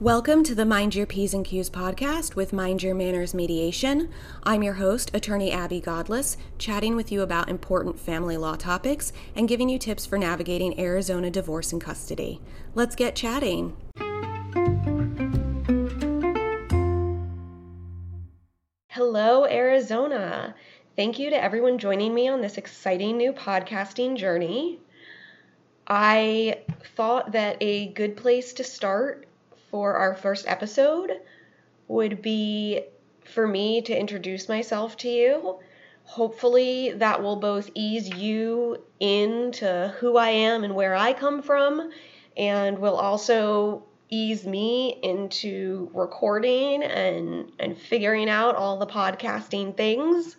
Welcome to the Mind Your P's and Q's podcast with Mind Your Manners Mediation. I'm your host, attorney Abbie Godles, chatting with you about important family law topics and giving you tips for navigating Arizona divorce and custody. Let's get chatting. Hello, Arizona. Thank you to everyone joining me on this exciting new podcasting journey. I thought that a good place to start for our first episode would be for me to introduce myself to you. Hopefully, that will both ease you into who I am and where I come from, and will also ease me into recording and, and figuring out all the podcasting things.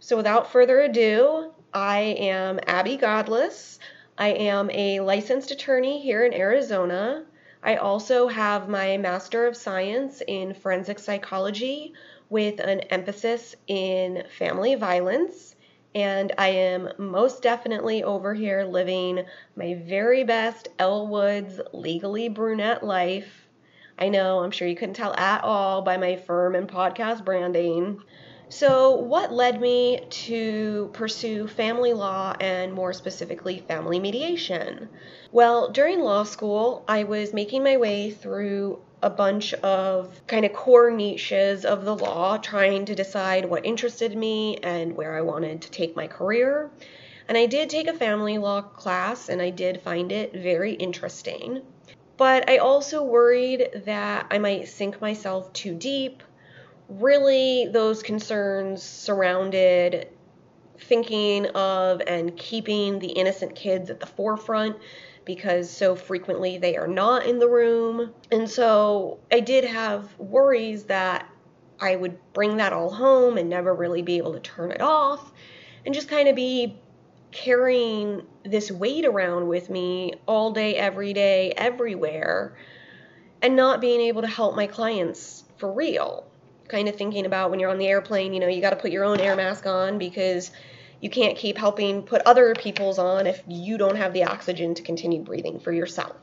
So, without further ado, I am Abbie Godles. I am a licensed attorney here in Arizona. I also have my Master of Science in Forensic Psychology with an emphasis in family violence. And I am most definitely over here living my very best Elle Woods legally brunette life. I know, I'm sure you couldn't tell at all by my firm and podcast branding. So, what led me to pursue family law and more specifically family mediation? Well, during law school, I was making my way through a bunch of kind of core niches of the law, trying to decide what interested me and where I wanted to take my career. And I did take a family law class and I did find it very interesting. But I also worried that I might sink myself too deep really those concerns surrounded thinking of and keeping the innocent kids at the forefront because so frequently they are not in the room. And so I did have worries that I would bring that all home and never really be able to turn it off and just kind of be carrying this weight around with me all day, every day, everywhere, and not being able to help my clients for real kind of thinking about when you're on the airplane, you know, you got to put your own air mask on because you can't keep helping put other people's on if you don't have the oxygen to continue breathing for yourself.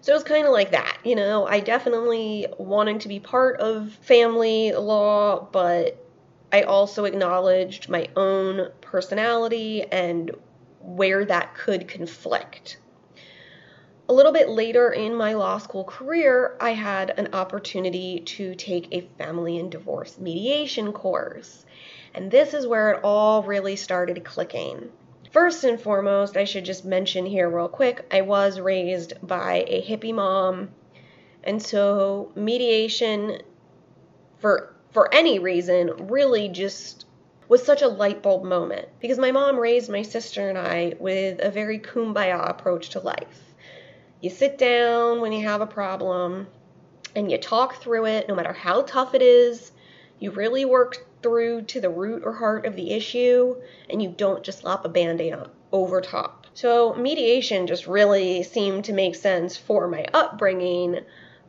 So it's kind of like that, you know. I definitely wanted to be part of family law, but I also acknowledged my own personality and where that could conflict. A little bit later in my law school career, I had an opportunity to take a family and divorce mediation course. And this is where it all really started clicking. First and foremost, I should just mention here, real quick, I was raised by a hippie mom. And so mediation for for any reason really just was such a light bulb moment because my mom raised my sister and I with a very kumbaya approach to life. You sit down when you have a problem and you talk through it, no matter how tough it is. You really work through to the root or heart of the issue, and you don't just slap a band aid over top. So, mediation just really seemed to make sense for my upbringing,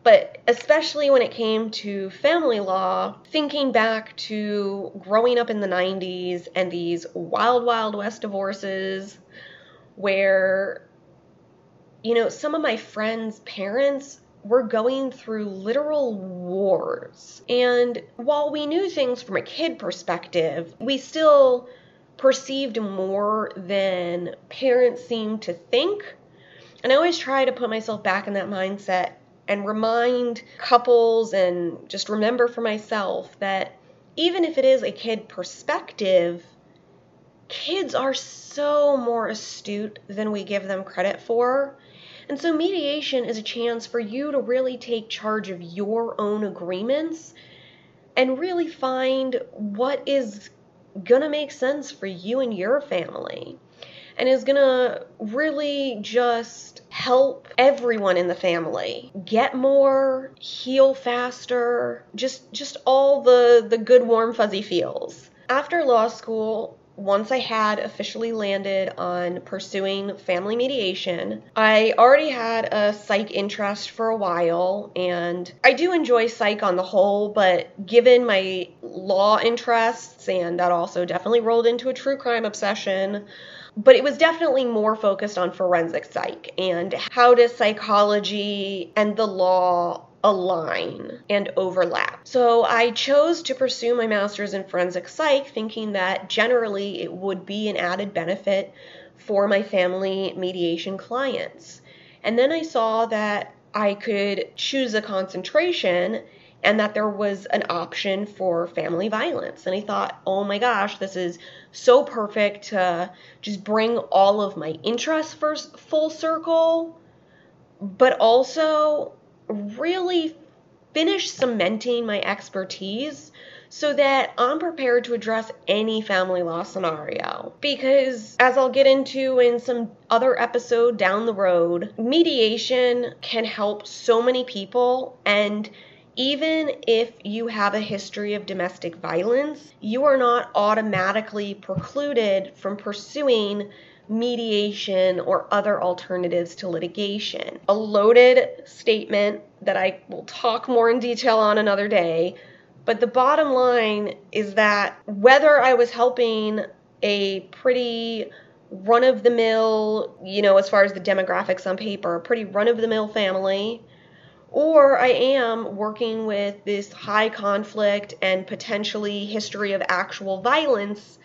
but especially when it came to family law, thinking back to growing up in the 90s and these wild, wild west divorces where you know, some of my friends' parents were going through literal wars. And while we knew things from a kid perspective, we still perceived more than parents seem to think. And I always try to put myself back in that mindset and remind couples and just remember for myself that even if it is a kid perspective, kids are so more astute than we give them credit for. And so mediation is a chance for you to really take charge of your own agreements and really find what is going to make sense for you and your family and is going to really just help everyone in the family get more, heal faster, just just all the the good warm fuzzy feels. After law school, once I had officially landed on pursuing family mediation, I already had a psych interest for a while, and I do enjoy psych on the whole, but given my law interests, and that also definitely rolled into a true crime obsession, but it was definitely more focused on forensic psych and how does psychology and the law align and overlap. So I chose to pursue my master's in forensic psych, thinking that generally it would be an added benefit for my family mediation clients. And then I saw that I could choose a concentration and that there was an option for family violence. And I thought, oh my gosh, this is so perfect to just bring all of my interests first full circle, but also really finish cementing my expertise so that I'm prepared to address any family law scenario. Because, as I'll get into in some other episode down the road, mediation can help so many people and even if you have a history of domestic violence, you are not automatically precluded from pursuing mediation or other alternatives to litigation. A loaded statement that I will talk more in detail on another day, but the bottom line is that whether I was helping a pretty run of the mill, you know, as far as the demographics on paper, a pretty run of the mill family, or I am working with this high conflict and potentially history of actual violence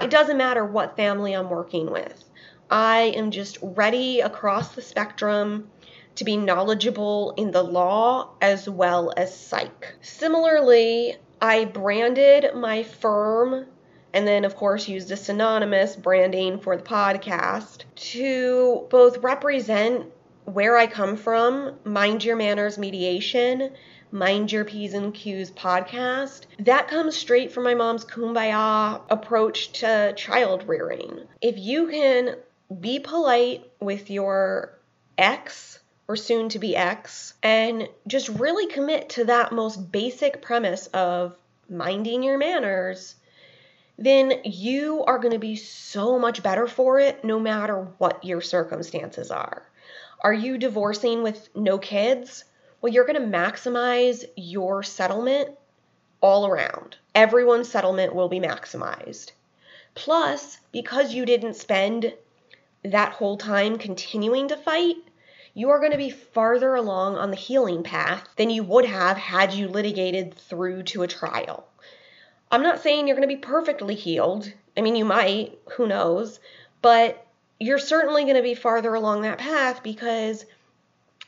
it doesn't matter what family I'm working with. I am just ready across the spectrum to be knowledgeable in the law as well as psych. Similarly, I branded my firm and then, of course, used a synonymous branding for the podcast to both represent where I come from, Mind Your Manners Mediation, Mind Your P's and Q's podcast. That comes straight from my mom's kumbaya approach to child rearing. If you can be polite with your ex or soon to be ex and just really commit to that most basic premise of minding your manners, then you are going to be so much better for it no matter what your circumstances are. Are you divorcing with no kids? well, you're going to maximize your settlement all around. Everyone's settlement will be maximized. Plus, because you didn't spend that whole time continuing to fight, you are going to be farther along on the healing path than you would have had you litigated through to a trial. I'm not saying you're going to be perfectly healed. I mean, you might, who knows, but you're certainly going to be farther along that path because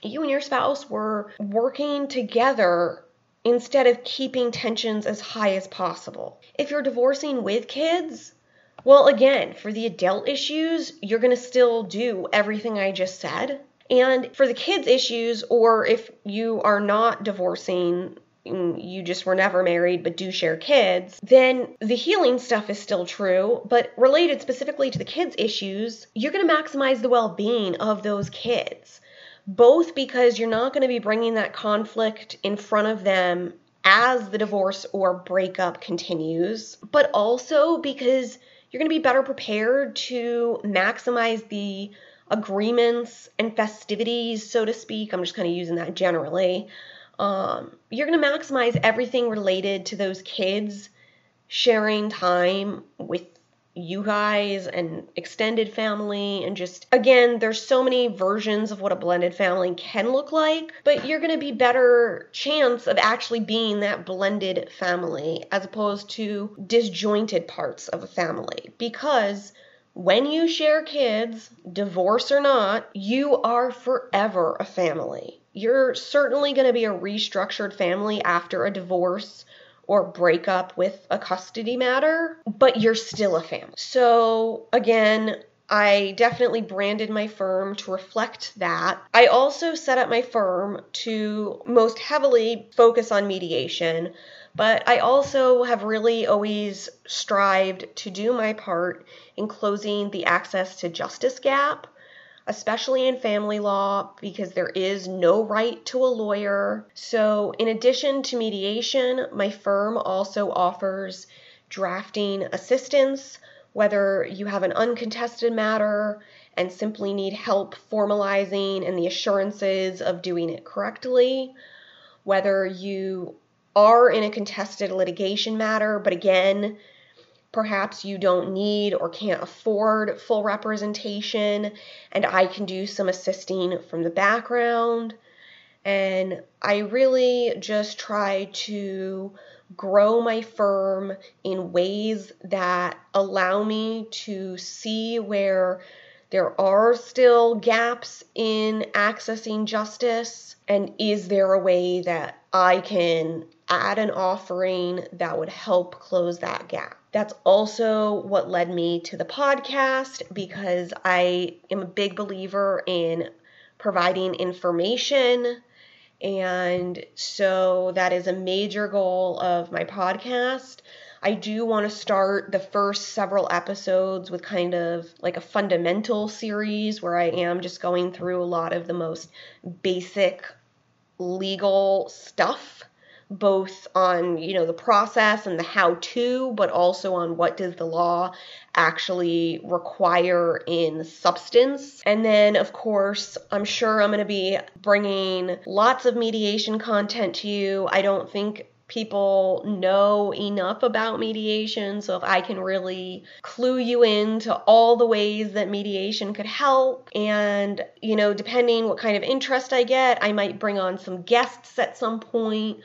you and your spouse were working together instead of keeping tensions as high as possible. If you're divorcing with kids, well, again, for the adult issues, you're going to still do everything I just said. And for the kids' issues, or if you are not divorcing, Mm, you just were never married but do share kids, then the healing stuff is still true. But related specifically to the kids' issues, you're going to maximize the well being of those kids both because you're not going to be bringing that conflict in front of them as the divorce or breakup continues, but also because you're going to be better prepared to maximize the agreements and festivities, so to speak. I'm just kind of using that generally. Um, you're going to maximize everything related to those kids sharing time with you guys and extended family and just again there's so many versions of what a blended family can look like but you're going to be better chance of actually being that blended family as opposed to disjointed parts of a family because when you share kids, divorce or not, you are forever a family. You're certainly going to be a restructured family after a divorce or break up with a custody matter, but you're still a family. So, again, I definitely branded my firm to reflect that. I also set up my firm to most heavily focus on mediation, but I also have really always strived to do my part in closing the access to justice gap especially in family law, because there is no right to a lawyer. So, in addition to mediation, my firm also offers drafting assistance, whether you have an uncontested matter and simply need help formalizing and the assurances of doing it correctly, whether you are in a contested litigation matter, but again, perhaps you don't need or can't afford full representation, and I can do some assisting from the background. And I really just try to grow my firm in ways that allow me to see where there are still gaps in accessing justice, and is there a way that I can add an offering that would help close that gap? That's also what led me to the podcast because I am a big believer in providing information. And so that is a major goal of my podcast. I do want to start the first several episodes with kind of like a fundamental series where I am just going through a lot of the most basic legal stuff both on you know the process and the how to but also on what does the law actually require in substance and then of course i'm sure i'm going to be bringing lots of mediation content to you i don't think people know enough about mediation. So, if I can really clue you in to all the ways that mediation could help, and you know, depending what kind of interest I get, I might bring on some guests at some point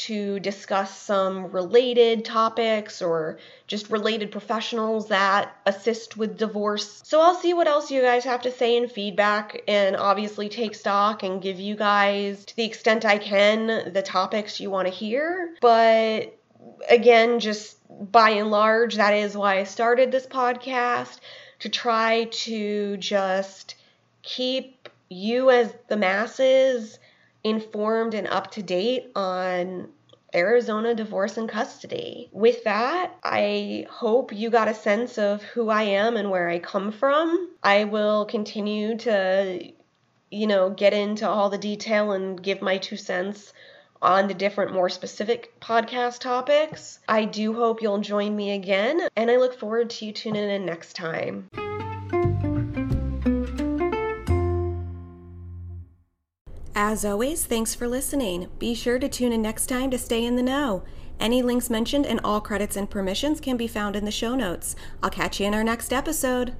to discuss some related topics or just related professionals that assist with divorce. So I'll see what else you guys have to say in feedback and obviously take stock and give you guys, to the extent I can, the topics you want to hear. But again, just by and large, that is why I started this podcast to try to just keep you as the masses informed and up to date on Arizona divorce and custody. With that, I hope you got a sense of who I am and where I come from. I will continue to, you know, get into all the detail and give my two cents on the different, more specific podcast topics. I do hope you'll join me again, and I look forward to you tuning in next time. As always, thanks for listening. Be sure to tune in next time to stay in the know. Any links mentioned and all credits and permissions can be found in the show notes. I'll catch you in our next episode.